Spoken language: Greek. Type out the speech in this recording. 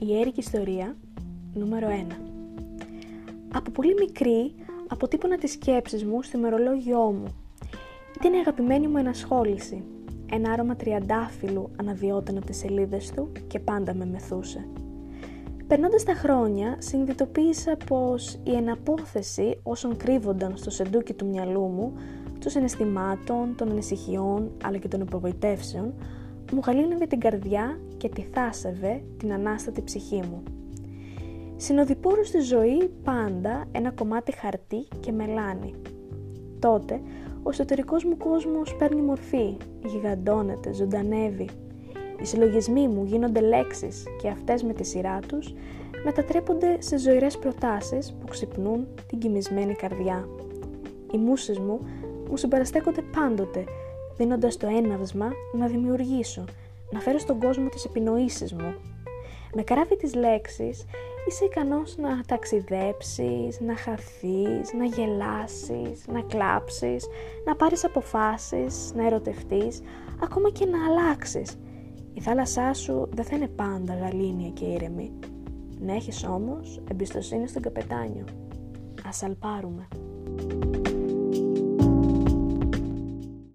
Η έρικη ιστορία νούμερο 1 Από πολύ μικρή αποτύπωνα τις σκέψεις μου στο ημερολόγιό μου. Ήταν η αγαπημένη μου ενασχόληση. Ένα άρωμα τριαντάφυλλου αναδιόταν από τις σελίδες του και πάντα με μεθούσε. Περνώντας τα χρόνια, συνειδητοποίησα πως η εναπόθεση όσων κρύβονταν στο σεντούκι του μυαλού μου, των συναισθημάτων, των ανησυχιών αλλά και των απογοητεύσεων, μου γαλήνευε την καρδιά και τη θάσευε την ανάστατη ψυχή μου. Συνοδοιπόρου στη ζωή πάντα ένα κομμάτι χαρτί και μελάνι. Τότε ο εσωτερικός μου κόσμος παίρνει μορφή, γιγαντώνεται, ζωντανεύει. Οι συλλογισμοί μου γίνονται λέξεις και αυτές με τη σειρά τους μετατρέπονται σε ζωηρές προτάσεις που ξυπνούν την κοιμισμένη καρδιά. Οι μουσες μου μου συμπαραστέκονται πάντοτε, δίνοντας το έναυσμα να δημιουργήσω, να φέρω στον κόσμο τις επινοήσεις μου. Με καράβι τις λέξεις είσαι ικανός να ταξιδέψεις, να χαθείς, να γελάσεις, να κλάψεις, να πάρεις αποφάσεις, να ερωτευτείς, ακόμα και να αλλάξεις. Η θάλασσά σου δεν θα είναι πάντα γαλήνια και ήρεμη. Να έχεις όμως εμπιστοσύνη στον καπετάνιο. Ας αλπάρουμε.